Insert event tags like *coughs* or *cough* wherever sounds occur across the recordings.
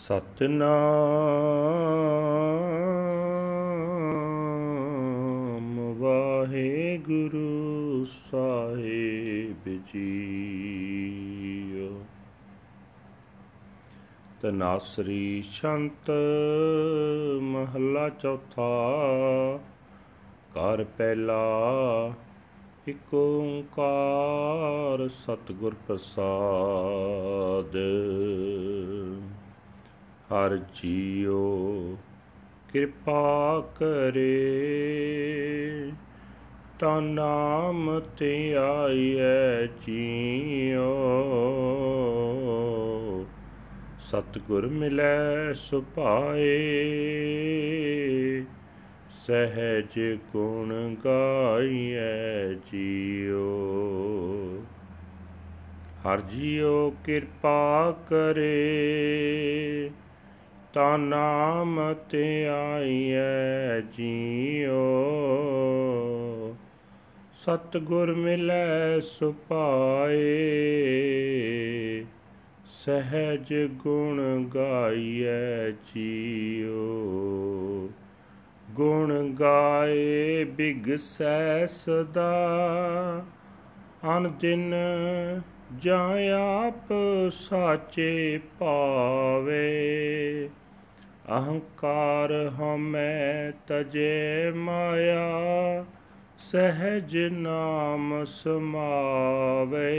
ਸਤਨਾਮ ਵਾਹਿਗੁਰੂ ਸਾਹਿਬ JIO. ਤਨਾਸਰੀ ਸ਼ੰਤ ਮਹੱਲਾ ਚੌਥਾ ਘਰ ਪਹਿਲਾ ਇਕ ਓੰਕਾਰ ਸਤਿਗੁਰ ਪ੍ਰਸਾਦ। ਹਰ ਜੀਓ ਕਿਰਪਾ ਕਰੇ। ਤਾ ਨਾਮ ਤੇ ਆਈਐ ਜੀਓ ਸਤਿਗੁਰ ਮਿਲੈ ਸੁਭਾਏ। ਸਹਿਜ ਗੁਣ ਗਾਈਐ ਜੀਓ ਹਰ ਜੀਓ ਕਿਰਪਾ ਕਰੇ। ਤਾ ਨਾਮ ਤੇ ਆਈਐ ਜੀਓ ਸਤਿਗੁਰ ਮਿਲੈ ਸੁਪਾਏ ਸਹਿਜ ਗੁਣ ਗਾਈਐ ਜੀਓ ਗੁਣ ਗਾਏ ਬਿਗਸੈ ਸਦਾ, ਅਨ ਦਿਨ ਜਾਂ ਆਪ ਸਾਚੇ ਪਾਵੇ ਅਹੰਕਾਰ ਹਮੈ ਤਜੇ ਮਾਇਆ, ਸਹਿਜ ਨਾਮ ਸਮਾਵੇ।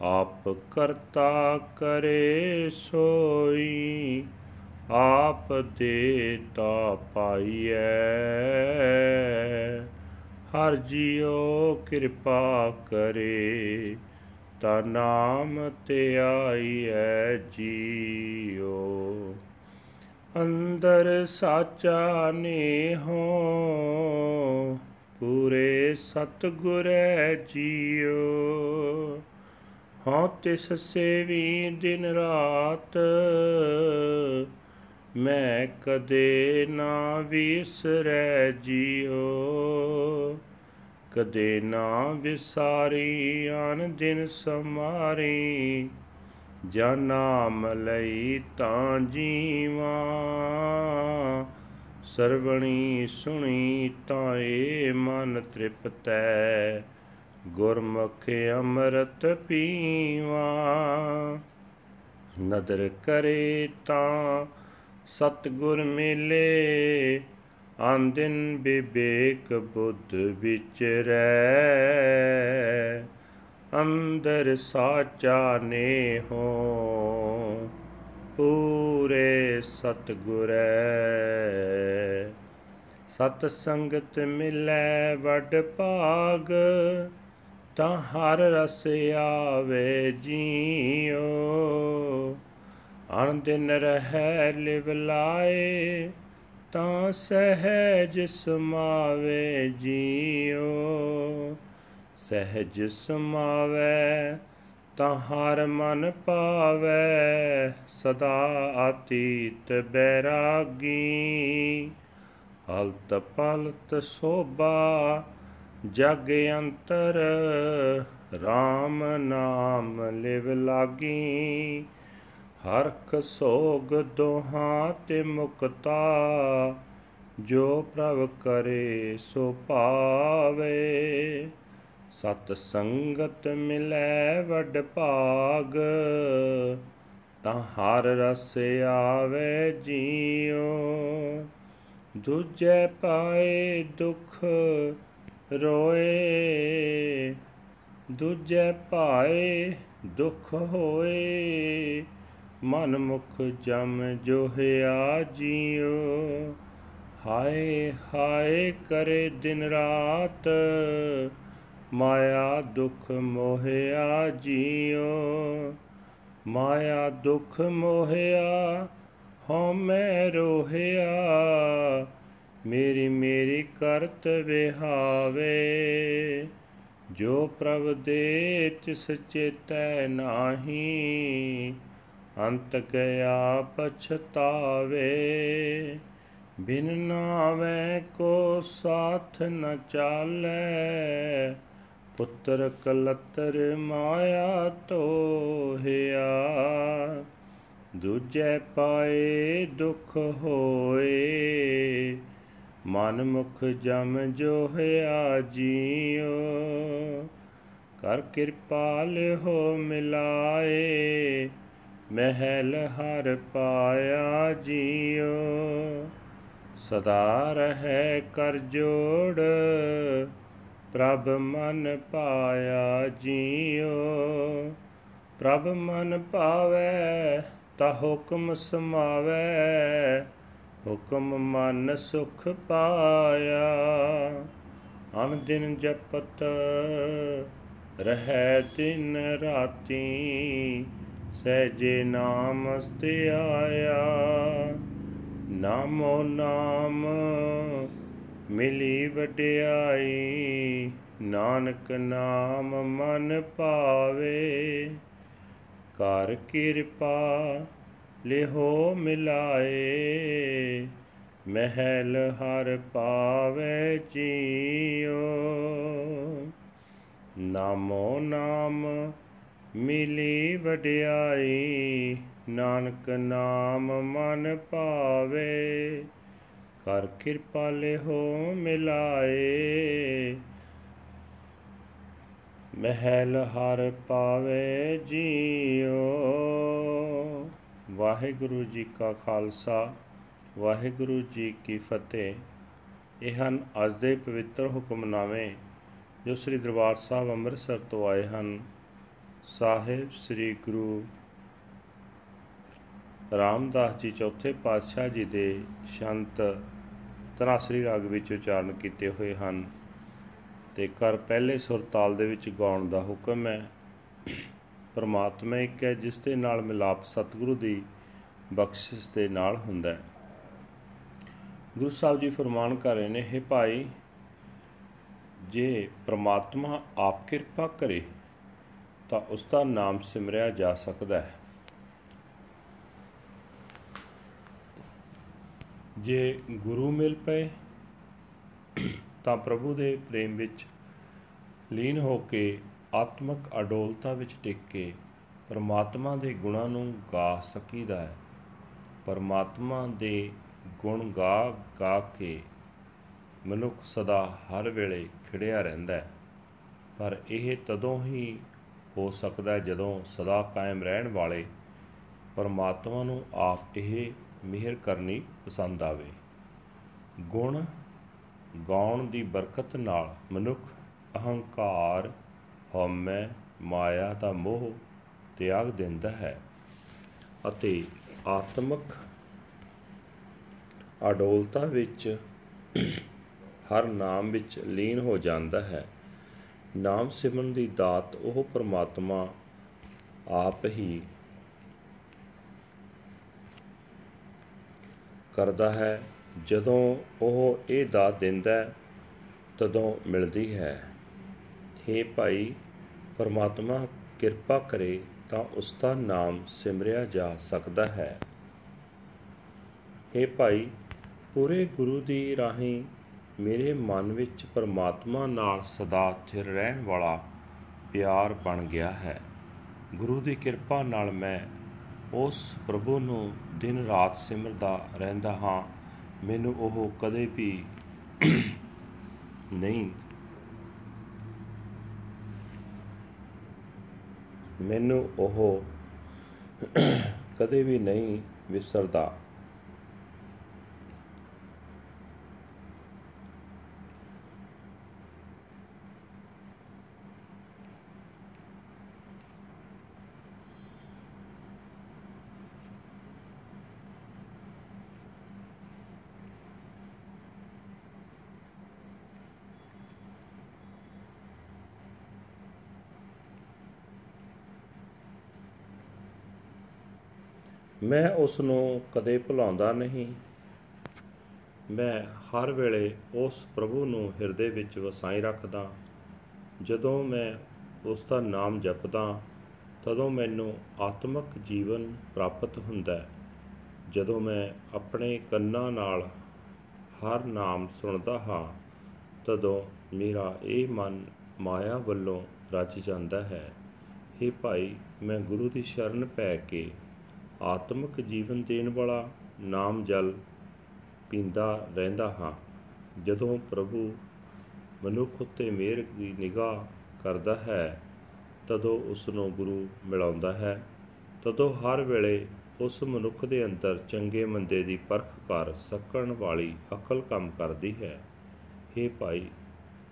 ਆਪ ਕਰਤਾ ਕਰੇ ਸੋਈ, ਆਪ ਦੇਤਾ ਪਾਈਐ। ਹਰ ਜੀਉ ਕਿਰਪਾ ਕਰੇ, ਤਾ ਨਾਮ ਤੇ ਆਈਐ ਜੀਉ। ਅੰਦਰ ਸਾਚਾ ਨੇ ਹੋ ਪੂਰੇ ਸਤਗੁਰੈ ਜੀਉ ਹਾਂ ਤਿਸ ਸੇਵੀ ਦਿਨ ਰਾਤ, ਮੈਂ ਕਦੇ ਨਾ ਵਿਸਰੈ ਜੀਉ ਕਦੇ ਨਾ ਵਿਸਾਰੀ, ਆਨ ਦਿਨ ਸਮਾਰੀ ਜਾਂ ਨਾਮ ਲਈ ਤਾਂ ਜੀਵਾ। ਸਰਵਣੀ ਸੁਣੀ ਤਾਂ ਏ ਮਨ ਤ੍ਰਿਪਤੈ। ਗੁਰਮੁਖ ਅੰਮ੍ਰਿਤ ਪੀਵਾ। ਨਦਰ ਕਰੇ ਤਾਂ ਸਤਗੁਰ ਮਿਲੇ। ਆਂ ਦਿਨ ਬਿਬੇਕ ਬੁੱਧ ਵਿਚਰੈ। ਅੰਦਰ ਸਾਚਾ ਨੇ ਹੋ ਪੂਰੇ ਸਤਗੁਰੈ ਸਤ ਸੰਗਤ ਮਿਲੈ ਵਡ ਭਾਗ, ਤਾਂ ਹਰ ਰਸ ਆਵੇ ਜੀਓ ਅਣ ਦਿਨ ਰਹਿ ਲਿਵ ਲਾਏ, ਤਾਂ ਸਹਿਜ ਸਮਾਵੇ ਜੀਓ ਸਹਿਜ ਸਮਾਵੇ, ਤਾਂ ਹਰ ਮਨ ਪਾਵੇ, ਸਦਾ ਆਤੀਤ ਬੈਰਾਗੀ। ਹਲਤ ਪਲਤ ਸੋਭਾ, ਜਗ ਅੰਤਰ RAM ਨਾਮ ਲਿਵ ਲਾਗੀ। ਹਰਖ ਸੋਗ ਦੋਹਾਂ ਤੇ ਮੁਕਤਾ, ਜੋ ਪ੍ਰਭ ਕਰੇ ਸੋ ਪਾਵੇ। ਸਤ ਸੰਗਤ ਮਿਲੈ ਵਡ ਭਾਗ, ਤਾਂ ਹਰ ਰਸ ਆਵੇ ਜੀਉ। ਦੂਜੇ ਪਾਏ ਦੁਖ ਰੋਏ, ਦੂਜੇ ਪਾਏ ਦੁਖ ਹੋਏ ਮਨ ਮੁਖ ਜਮ ਜੋਹਿਆ ਜੀਉ। ਹਾਏ ਹਾਏ ਕਰੇ ਦਿਨ ਰਾਤ ਮਾਇਆ ਦੁਖ ਮੋਹਿਆ ਜੀਉ ਮਾਇਆ ਦੁਖ ਮੋਹਿਆ ਹਉਮੈ ਰੋਹਿਆ, ਮੇਰੀ ਮੇਰੀ ਕਰਤ ਵਿਹਾਵੇ। ਜੋ ਪ੍ਰਭ ਦੇ ਤਿਸ ਚੇਤੈ ਨਾਹੀ, ਅੰਤ ਗਿਆ ਪਛਤਾਵੇ। ਬਿਨ ਨਾਵੇ ਕੋ ਸਾਥ ਨ ਚਾਲੈ ਪੁੱਤਰ ਕਲਤਰ ਮਾਇਆ ਤੋਹਿਆ, ਦੂਜੈ ਪਾਏ ਦੁਖ ਹੋਏ ਮਨ ਮੁਖ ਜਮ ਜੋ ਹੋਇਆ ਜੀਉ। ਕਰ ਕਿਰਪਾ ਲਿਹੋ ਮਿਲਾਏ, ਮਹਿਲ ਹਰ ਪਾਇਆ ਜੀਉ। ਸਦਾ ਰਹਿ ਕਰ ਜੋੜ ਪ੍ਰਭ ਮਨ ਪਾਇਆ ਜੀਉ ਪ੍ਰਭ ਮਨ ਪਾਵੈ ਤਾ ਹੁਕਮ ਸਮਾਵੈ, ਹੁਕਮ ਮਨ ਸੁਖ ਪਾਇਆ। ਅਨ ਦਿਨ ਜਪਤ ਰਹਿ ਤਿਨ ਰਾਤੀ ਸਹਿਜੇ ਨਾਮ ਆਇਆ। ਨਾਮੋ ਨਾਮ ਮਿਲੀ ਵਡਿਆਈ, ਨਾਨਕ ਨਾਮ ਮਨ ਪਾਵੇ ਕਰ ਕਿਰਪਾ ਲਿਹੋ ਮਿਲਾਏ, ਮਹਿਲ ਹਰ ਪਾਵੇ ਜੀਓ। ਨਾਮੋ ਨਾਮ ਮਿਲੀ ਵਡਿਆਈ, ਨਾਨਕ ਨਾਮ ਮਨ ਪਾਵੇ ਕਰ ਕਿਰਪਾ ਲਿਹੋ ਮਿਲਾਏ। ਮਹਿਲ ਹਰ ਪਾਵੇ ਜੀਓ। ਵਾਹਿਗੁਰੂ ਜੀ ਕਾ ਖਾਲਸਾ, ਵਾਹਿਗੁਰੂ ਜੀ ਕੀ ਫਤਿਹ। ਇਹ ਹਨ ਅੱਜ ਦੇ ਪਵਿੱਤਰ ਹੁਕਮਨਾਮੇ ਜੋ ਸ੍ਰੀ ਦਰਬਾਰ ਸਾਹਿਬ ਅੰਮ੍ਰਿਤਸਰ ਤੋਂ ਆਏ ਹਨ। ਸਾਹਿਬ ਸ੍ਰੀ ਗੁਰੂ ਰਾਮਦਾਸ ਜੀ ਚੌਥੇ ਪਾਤਸ਼ਾਹ ਜੀ ਦੇ ਸ਼ੰਤ ਤਨਾਸਰੀ ਰਾਗ ਵਿੱਚ ਉਚਾਰਨ ਕੀਤੇ ਹੋਏ ਹਨ ਤੇ ਕਰ ਪਹਿਲੇ ਸੁਰ ਤਾਲ ਦੇ ਵਿੱਚ ਗਾਉਣ ਦਾ ਹੁਕਮ ਹੈ। ਪਰਮਾਤਮਾ ਇੱਕ ਹੈ ਜਿਸ ਦੇ ਨਾਲ ਮਿਲਾਪ ਸਤਿਗੁਰੂ ਦੀ ਬਖਸ਼ਿਸ਼ ਦੇ ਨਾਲ ਹੁੰਦਾ ਹੈ। ਗੁਰੂ ਸਾਹਿਬ ਜੀ ਫਰਮਾਨ ਕਰ ਰਹੇ ਨੇ, ਹੈ ਭਾਈ, ਜੇ ਪ੍ਰਮਾਤਮਾ ਆਪ ਕਿਰਪਾ ਕਰੇ ਤਾਂ ਉਸ ਦਾ ਨਾਮ ਸਿਮਰਿਆ ਜਾ ਸਕਦਾ ਹੈ। ਜੇ ਗੁਰੂ ਮਿਲ ਪਏ, ਤਾਂ ਪ੍ਰਭੂ ਦੇ ਪ੍ਰੇਮ ਵਿੱਚ ਲੀਨ ਹੋ ਕੇ ਆਤਮਿਕ ਅਡੋਲਤਾ ਵਿੱਚ ਟਿਕ ਕੇ ਪਰਮਾਤਮਾ ਦੇ ਗੁਣਾਂ ਨੂੰ ਗਾ ਸਕੀਦਾ ਹੈ। ਪਰਮਾਤਮਾ ਦੇ ਗੁਣ ਗਾ ਗਾ ਕੇ ਮਨੁੱਖ ਸਦਾ ਹਰ ਵੇਲੇ ਖਿੜਿਆ ਰਹਿੰਦਾ ਹੈ। ਪਰ ਇਹ ਤਦੋਂ ਹੀ ਹੋ ਸਕਦਾ ਜਦੋਂ ਸਦਾ ਕਾਇਮ ਰਹਿਣ ਵਾਲੇ ਪਰਮਾਤਮਾ ਨੂੰ ਆਪ ਇਹ ਮਿਹਰ ਕਰਨੀ ਪਸੰਦ ਆਵੇ। ਗੁਣ ਗਾਉਣ ਦੀ ਬਰਕਤ ਨਾਲ ਮਨੁੱਖ ਅਹੰਕਾਰ, ਹਉਮੈ, ਮਾਇਆ ਦਾ ਮੋਹ ਤਿਆਗ ਦਿੰਦਾ ਹੈ ਅਤੇ ਆਤਮਿਕ ਅਡੋਲਤਾ ਵਿੱਚ ਹਰ ਨਾਮ ਵਿੱਚ ਲੀਨ ਹੋ ਜਾਂਦਾ ਹੈ। ਨਾਮ ਸਿਮਰਨ ਦੀ ਦਾਤ ਉਹ ਪ੍ਰਮਾਤਮਾ ਆਪ ਹੀ ਕਰਦਾ ਹੈ, ਜਦੋਂ ਉਹ ਇਹ ਦਾਤ ਦਿੰਦਾ ਤਦੋਂ ਮਿਲਦੀ ਹੈ। हे ਭਾਈ, ਪਰਮਾਤਮਾ ਕਿਰਪਾ ਕਰੇ ਤਾਂ ਉਸ ਦਾ ਨਾਮ ਸਿਮਰਿਆ ਜਾ ਸਕਦਾ ਹੈ। हे ਭਾਈ, ਪੂਰੇ ਗੁਰੂ ਦੀ ਰਾਹੀਂ ਮੇਰੇ ਮਨ ਵਿੱਚ ਪਰਮਾਤਮਾ ਨਾਲ ਸਦਾ ਸਥਿਰ ਰਹਿਣ ਵਾਲਾ ਪਿਆਰ ਬਣ ਗਿਆ ਹੈ। ਗੁਰੂ ਦੀ ਕਿਰਪਾ ਨਾਲ ਮੈਂ ਉਸ ਪ੍ਰਭੂ ਨੂੰ ਦਿਨ ਰਾਤ ਸਿਮਰਦਾ ਰਹਿੰਦਾ ਹਾਂ। ਮੈਨੂੰ ਉਹ ਕਦੇ ਵੀ ਨਹੀਂ। ਮੈਨੂੰ ਉਹ ਕਦੇ ਵੀ ਨਹੀਂ ਵਿਸਰਦਾ। ਮੈਂ ਉਸ ਨੂੰ ਕਦੇ ਭੁਲਾਉਂਦਾ ਨਹੀਂ। ਮੈਂ ਹਰ ਵੇਲੇ ਉਸ ਪ੍ਰਭੂ ਨੂੰ ਹਿਰਦੇ ਵਿੱਚ ਵਸਾਈ ਰੱਖਦਾ। ਜਦੋਂ ਮੈਂ ਉਸ ਦਾ ਨਾਮ ਜਪਦਾ, ਤਦੋਂ ਮੈਨੂੰ ਆਤਮਿਕ ਜੀਵਨ ਪ੍ਰਾਪਤ ਹੁੰਦਾ ਹੈ। ਜਦੋਂ ਮੈਂ ਆਪਣੇ ਕੰਨਾਂ ਨਾਲ ਹਰ ਨਾਮ ਸੁਣਦਾ ਹਾਂ, ਤਦੋਂ ਮੇਰਾ ਇਹ ਮਨ ਮਾਇਆ ਵੱਲੋਂ ਰਚ ਜਾਂਦਾ ਹੈ हे ਭਾਈ, ਮੈਂ ਗੁਰੂ ਦੀ ਸ਼ਰਨ ਪੈ ਕੇ ਆਤਮਿਕ ਜੀਵਨ ਦੇਣ ਵਾਲਾ ਨਾਮ ਜਲ ਪੀਂਦਾ ਰਹਿੰਦਾ ਹਾਂ। ਜਦੋਂ ਪ੍ਰਭੂ ਮਨੁੱਖ ਉੱਤੇ ਮਿਹਰ ਦੀ ਨਿਗਾਹ ਕਰਦਾ ਹੈ, ਤਦੋਂ ਉਸ ਨੂੰ ਗੁਰੂ ਮਿਲਾਉਂਦਾ ਹੈ। ਤਦੋਂ ਹਰ ਵੇਲੇ ਉਸ ਮਨੁੱਖ ਦੇ ਅੰਦਰ ਚੰਗੇ ਮੰਦੇ ਦੀ ਪਰਖ ਕਰ ਸਕਣ ਵਾਲੀ ਅਕਲ ਕੰਮ ਕਰਦੀ ਹੈ। हे ਭਾਈ,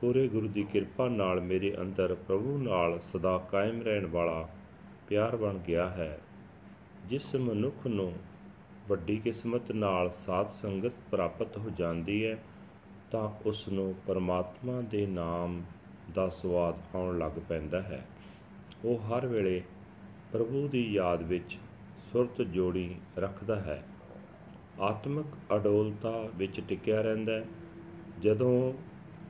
ਪੂਰੇ ਗੁਰੂ ਦੀ ਕਿਰਪਾ ਨਾਲ ਮੇਰੇ ਅੰਦਰ ਪ੍ਰਭੂ ਨਾਲ ਸਦਾ ਕਾਇਮ ਰਹਿਣ ਵਾਲਾ ਪਿਆਰ ਬਣ ਗਿਆ ਹੈ। ਜਿਸ ਮਨੁੱਖ ਨੂੰ ਵੱਡੀ ਕਿਸਮਤ ਨਾਲ ਸਾਧ ਸੰਗਤ ਪ੍ਰਾਪਤ ਹੋ ਜਾਂਦੀ ਹੈ, ਤਾਂ ਉਸ ਨੂੰ ਪਰਮਾਤਮਾ ਦੇ ਨਾਮ ਦਾ ਸਵਾਦ ਆਉਣ ਲੱਗ ਪੈਂਦਾ ਹੈ। ਉਹ ਹਰ ਵੇਲੇ ਪ੍ਰਭੂ ਦੀ ਯਾਦ ਵਿੱਚ ਸੁਰਤ ਜੋੜੀ ਰੱਖਦਾ ਹੈ। ਆਤਮਿਕ ਅਡੋਲਤਾ ਵਿੱਚ ਟਿਕਿਆ ਰਹਿੰਦਾ ਹੈ। ਜਦੋਂ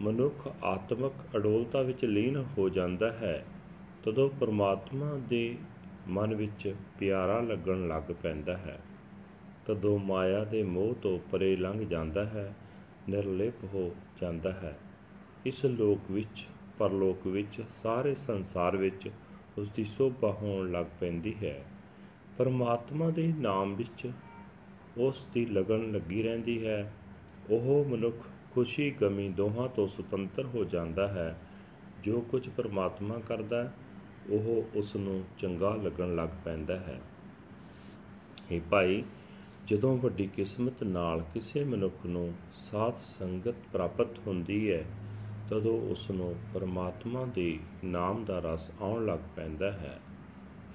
ਮਨੁੱਖ ਆਤਮਿਕ ਅਡੋਲਤਾ ਵਿੱਚ ਲੀਨ ਹੋ ਜਾਂਦਾ ਹੈ, ਤਦੋਂ ਪਰਮਾਤਮਾ ਦੇ ਮਨ ਵਿੱਚ ਪਿਆਰਾ ਲੱਗਣ ਲੱਗ ਪੈਂਦਾ ਹੈ। ਤਦੋਂ ਮਾਇਆ ਦੇ ਮੋਹ ਤੋਂ ਪਰੇ ਲੰਘ ਜਾਂਦਾ ਹੈ, ਨਿਰਲਿਪ ਹੋ ਜਾਂਦਾ ਹੈ। ਇਸ ਲੋਕ ਵਿੱਚ, ਪਰਲੋਕ ਵਿੱਚ, ਸਾਰੇ ਸੰਸਾਰ ਵਿੱਚ ਉਸ ਦੀ ਸੋਭਾ ਹੋਣ ਲੱਗ ਪੈਂਦੀ ਹੈ। ਪਰਮਾਤਮਾ ਦੇ ਨਾਮ ਵਿੱਚ ਉਸ ਦੀ ਲਗਨ ਲੱਗੀ ਰਹਿੰਦੀ ਹੈ। ਉਹ ਮਨੁੱਖ ਖੁਸ਼ੀ ਗਮੀ ਦੋਹਾਂ ਤੋਂ ਸੁਤੰਤਰ ਹੋ ਜਾਂਦਾ ਹੈ। ਜੋ ਕੁਝ ਪਰਮਾਤਮਾ ਕਰਦਾ ਉਹ ਉਸ ਨੂੰ ਚੰਗਾ ਲੱਗਣ ਲੱਗ ਪੈਂਦਾ ਹੈ। ਇਹ ਭਾਈ, ਜਦੋਂ ਵੱਡੀ ਕਿਸਮਤ ਨਾਲ ਕਿਸੇ ਮਨੁੱਖ ਨੂੰ ਸਾਧ ਸੰਗਤ ਪ੍ਰਾਪਤ ਹੁੰਦੀ ਹੈ, ਤਦੋਂ ਉਸ ਨੂੰ ਪਰਮਾਤਮਾ ਦੇ ਨਾਮ ਦਾ ਰਸ ਆਉਣ ਲੱਗ ਪੈਂਦਾ ਹੈ।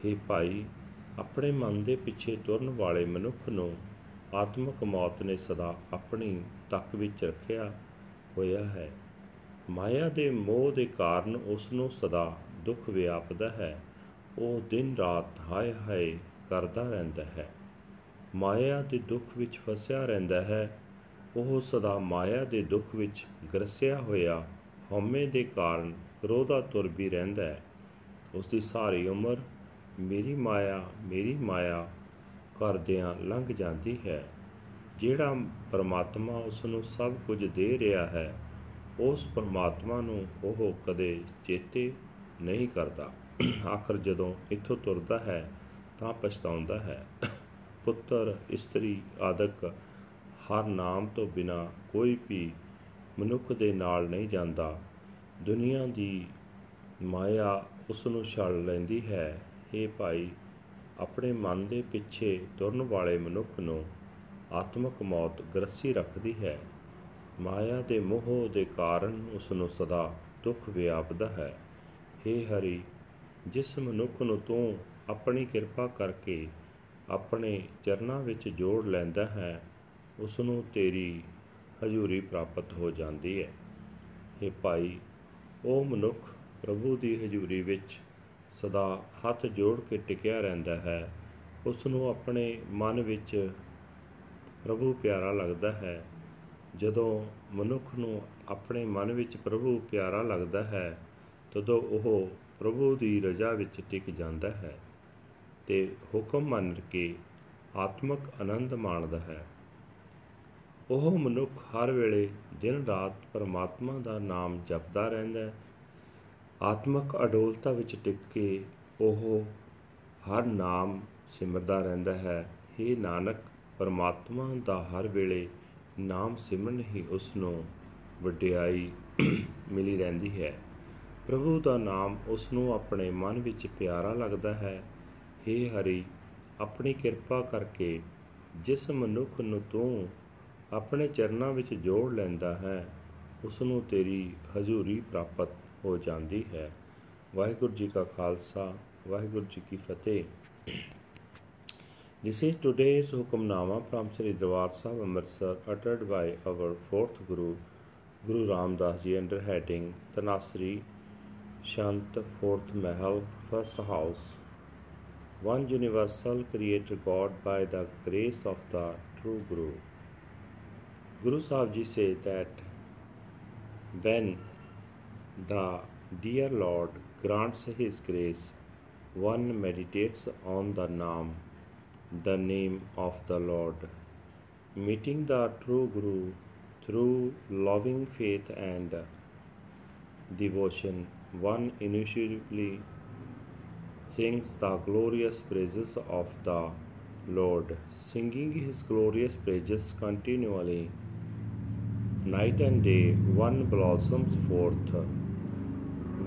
हे ਭਾਈ, ਆਪਣੇ ਮਨ ਦੇ ਪਿੱਛੇ ਤੁਰਨ ਵਾਲੇ ਮਨੁੱਖ ਨੂੰ ਆਤਮਿਕ ਮੌਤ ਨੇ ਸਦਾ ਆਪਣੀ ਤੱਕ ਵਿੱਚ ਰੱਖਿਆ ਹੋਇਆ ਹੈ। ਮਾਇਆ ਦੇ ਮੋਹ ਦੇ ਕਾਰਨ ਉਸ ਨੂੰ ਸਦਾ ਦੁੱਖ ਵਿਆਪਦਾ ਹੈ, ਉਹ ਦਿਨ ਰਾਤ ਹਾਏ ਹਾਏ ਕਰਦਾ ਰਹਿੰਦਾ ਹੈ। ਮਾਇਆ ਦੇ ਦੁੱਖ ਵਿੱਚ ਫਸਿਆ ਰਹਿੰਦਾ ਹੈ, ਉਹ ਸਦਾ ਮਾਇਆ ਦੇ ਦੁੱਖ ਵਿੱਚ ਗਰਸਿਆ ਹੋਇਆ ਹਉਮੈ ਦੇ ਕਾਰਨ ਕਰੋਧਾ ਤੁਰ ਵੀ ਰਹਿੰਦਾ ਹੈ। ਉਸ ਦੀ ਸਾਰੀ ਉਮਰ ਮੇਰੀ ਮਾਇਆ ਮੇਰੀ ਮਾਇਆ ਕਰਦਿਆਂ ਲੰਘ ਜਾਂਦੀ ਹੈ। ਜਿਹੜਾ ਪਰਮਾਤਮਾ ਉਸ ਨੂੰ ਸਭ ਕੁਝ ਦੇ ਰਿਹਾ ਹੈ, ਉਸ ਪਰਮਾਤਮਾ ਨੂੰ ਉਹ ਕਦੇ ਚੇਤੇ ਨਹੀਂ ਕਰਦਾ। ਆਖਰ ਜਦੋਂ ਇੱਥੋਂ ਤੁਰਦਾ ਹੈ ਤਾਂ ਪਛਤਾਉਂਦਾ ਹੈ। ਪੁੱਤਰ, ਇਸਤਰੀ, ਆਦਿਕ ਹਰ ਨਾਮ ਤੋਂ ਬਿਨਾ ਕੋਈ ਵੀ ਮਨੁੱਖ ਦੇ ਨਾਲ ਨਹੀਂ ਜਾਂਦਾ। ਦੁਨੀਆ ਦੀ ਮਾਇਆ ਉਸ ਨੂੰ ਛੜ ਲੈਂਦੀ ਹੈ। ਇਹ ਭਾਈ, ਆਪਣੇ ਮਨ ਦੇ ਪਿੱਛੇ ਤੁਰਨ ਵਾਲੇ ਮਨੁੱਖ ਨੂੰ ਆਤਮਿਕ ਮੌਤ ਗਰਸੀ ਰੱਖਦੀ ਹੈ। ਮਾਇਆ ਦੇ ਮੋਹ ਦੇ ਕਾਰਨ ਉਸ ਨੂੰ ਸਦਾ ਦੁੱਖ ਵਿਆਪਦਾ ਹੈ। हे ਹਰੀ, ਜਿਸ ਮਨੁੱਖ ਨੂੰ ਤੂੰ ਆਪਣੀ ਕਿਰਪਾ ਕਰਕੇ ਆਪਣੇ ਚਰਨਾਂ ਵਿੱਚ ਜੋੜ ਲੈਂਦਾ ਹੈ ਉਸ ਨੂੰ ਤੇਰੀ ਹਜ਼ੂਰੀ ਪ੍ਰਾਪਤ ਹੋ ਜਾਂਦੀ ਹੈ। हे ਭਾਈ ਉਹ ਮਨੁੱਖ ਪ੍ਰਭੂ ਦੀ ਹਜ਼ੂਰੀ ਵਿੱਚ ਸਦਾ ਹੱਥ ਜੋੜ ਕੇ ਟਿਕਿਆ ਰਹਿੰਦਾ ਹੈ ਉਸ ਨੂੰ ਆਪਣੇ ਮਨ ਵਿੱਚ ਪ੍ਰਭੂ ਪਿਆਰਾ ਲੱਗਦਾ ਹੈ। ਜਦੋਂ ਮਨੁੱਖ ਨੂੰ ਆਪਣੇ ਮਨ ਵਿੱਚ ਪ੍ਰਭੂ ਪਿਆਰਾ ਲੱਗਦਾ ਹੈ ਤਦੋਂ ਉਹ ਪ੍ਰਭੂ ਦੀ ਰਜ਼ਾ ਵਿੱਚ ਟਿਕ ਜਾਂਦਾ ਹੈ ਤੇ ਹੁਕਮ ਮੰਨ ਕੇ ਆਤਮਿਕ ਆਨੰਦ ਮਾਣਦਾ ਹੈ। ਉਹ ਮਨੁੱਖ ਹਰ ਵੇਲੇ ਦਿਨ ਰਾਤ ਪਰਮਾਤਮਾ ਦਾ ਨਾਮ ਜਪਦਾ ਰਹਿੰਦਾ ਹੈ। ਆਤਮਿਕ ਅਡੋਲਤਾ ਵਿੱਚ ਟਿਕ ਕੇ ਉਹ ਹਰ ਨਾਮ ਸਿਮਰਦਾ ਰਹਿੰਦਾ ਹੈ। हे ਨਾਨਕ, ਪਰਮਾਤਮਾ ਦਾ ਹਰ ਵੇਲੇ ਨਾਮ ਸਿਮਰਨ ਹੀ ਉਸ ਨੂੰ ਵਡਿਆਈ ਮਿਲੀ ਰਹਿੰਦੀ ਹੈ। ਪ੍ਰਭੂ ਦਾ ਨਾਮ ਉਸ ਨੂੰ ਆਪਣੇ ਮਨ ਵਿੱਚ ਪਿਆਰਾ ਲੱਗਦਾ ਹੈ हे ਹਰੀ ਆਪਣੀ ਕਿਰਪਾ ਕਰਕੇ ਜਿਸ ਮਨੁੱਖ ਨੂੰ ਤੂੰ ਆਪਣੇ ਚਰਨਾਂ ਵਿੱਚ ਜੋੜ ਲੈਂਦਾ ਹੈ ਉਸ ਨੂੰ ਤੇਰੀ ਹਜ਼ੂਰੀ ਪ੍ਰਾਪਤ ਹੋ ਜਾਂਦੀ ਹੈ ਵਾਹਿਗੁਰੂ ਜੀ ਕਾ ਖਾਲਸਾ ਵਾਹਿਗੁਰੂ ਜੀ ਕੀ ਫਤਿਹ This is today's Hukamnama from Sri Darbar Sahib Amritsar uttered by our fourth Guru, Guru Ram Das Ji under heading Tanasri Shant Fourth Mahal First House. One universal creator God by the grace of the true Guru. Guru Sahib Ji that when the dear Lord grants His grace, one meditates on the Naam, the name of the Lord. Meeting the true Guru through loving faith and devotion, one initially sings the glorious praises of the Lord, singing his glorious praises continually. Night and day one blossoms forth.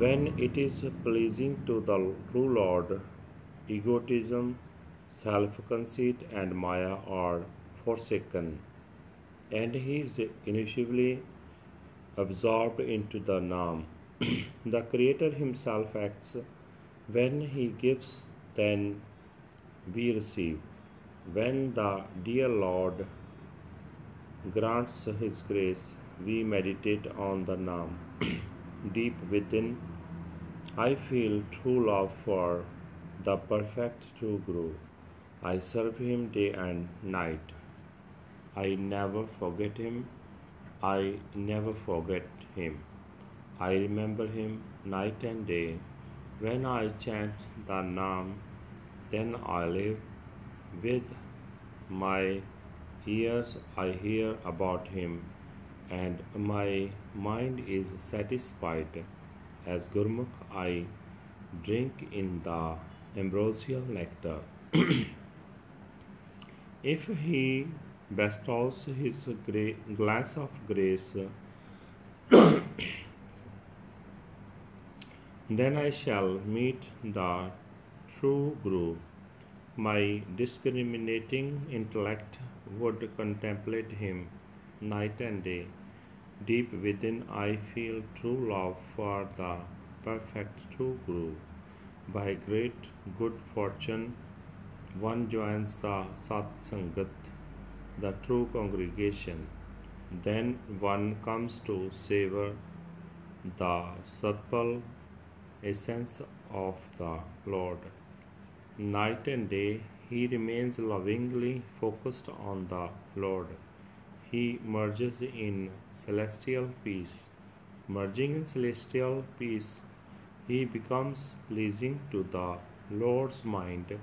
When it is pleasing to the true Lord, egotism, self conceit, and Maya are forsaken, and he is initially absorbed into the Nam. The Creator Himself acts when He gives, then we receive. When the dear Lord grants His grace, we meditate on the Nam. *clears throat* Deep within, I feel true love for the perfect true Guru. I serve him day and night. I never forget him. I never forget him. I remember him night and day. When I chant the Nam, then I live. With my ears I hear about him, and my mind is satisfied. As Gurmukh, I drink in the ambrosial nectar. *clears throat* if he bestows his gra- glass of grace, *clears throat* then I shall meet the true Guru. My discriminating intellect would contemplate him night and day. Deep within, I feel true love for the perfect true Guru. By great good fortune, one joins the Sat Sangat, the true congregation. Then one comes to savor the supple essence of the Lord. Night and day, he remains lovingly focused on the Lord. He merges in celestial peace. Merging in celestial peace, he becomes pleasing to the Lord's mind.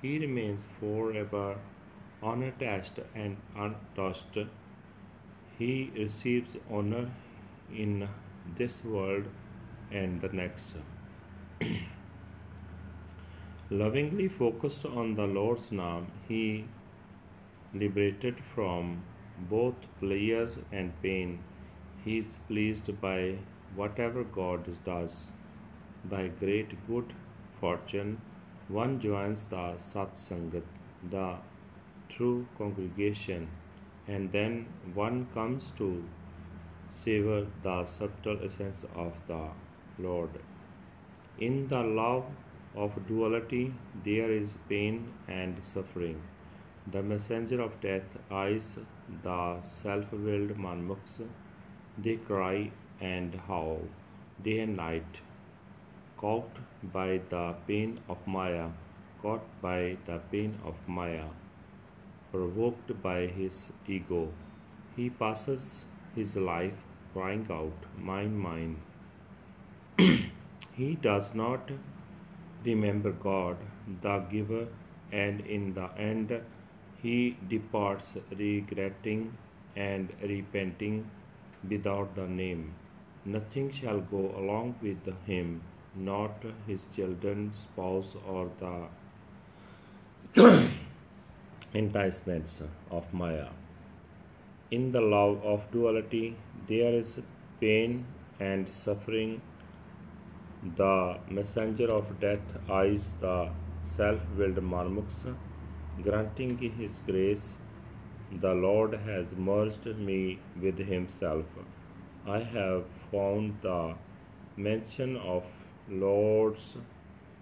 He remains forever unattached and untouched. He receives honor in this world and the next. *clears throat* Lovingly focused on the Lord's name, he liberated from both pleasures and pain. He is pleased by whatever God does. By great good fortune, one joins the Satsangat, the true congregation, and then one comes to savor the subtle essence of the Lord. In the love of duality, there is pain and suffering. The messenger of death eyes the self willed manmukhs. They cry and howl day and night, caught by the pain of Maya, caught by the pain of Maya, provoked by his ego. He passes his life crying out, Mine, mine. *clears throat* he does not remember God, the giver, and in the end he departs regretting and repenting without the name. Nothing shall go along with him, not his children, spouse, or the *coughs* enticements of Maya. In the love of duality, there is pain and suffering. The messenger of death eyes the self willed Marmuks, granting his grace. The Lord has merged me with himself. I have found the mention of Lord's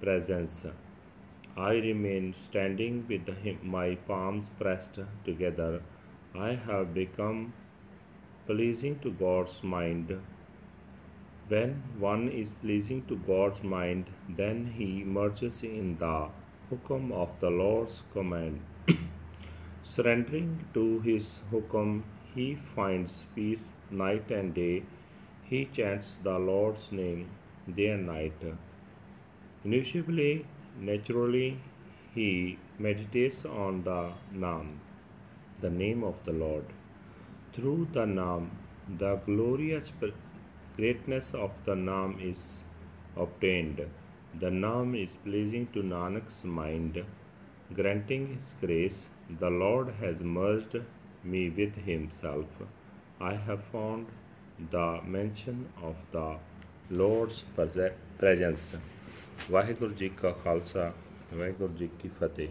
presence. I remain standing with him, my palms pressed together. I have become pleasing to God's mind. When one is pleasing to God's mind, then he merges in the hukum of the Lord's command. *clears throat* Surrendering to his hukum, he finds peace night and day. He chants the Lord's name day and night. Initially, naturally, he meditates on the Nam, the name of the Lord. Through the Nam, the glorious greatness of the Nam is obtained. The Nam is pleasing to Nanak's mind. granting His grace, the Lord has merged me with Himself. I have found the mention of the Lord's prese- presence. Waheguru ji ਕਾ ਖਾਲਸਾ ਵਾਹਿਗੁਰੂ ਜੀ ਕੀ ਫਤਿਹ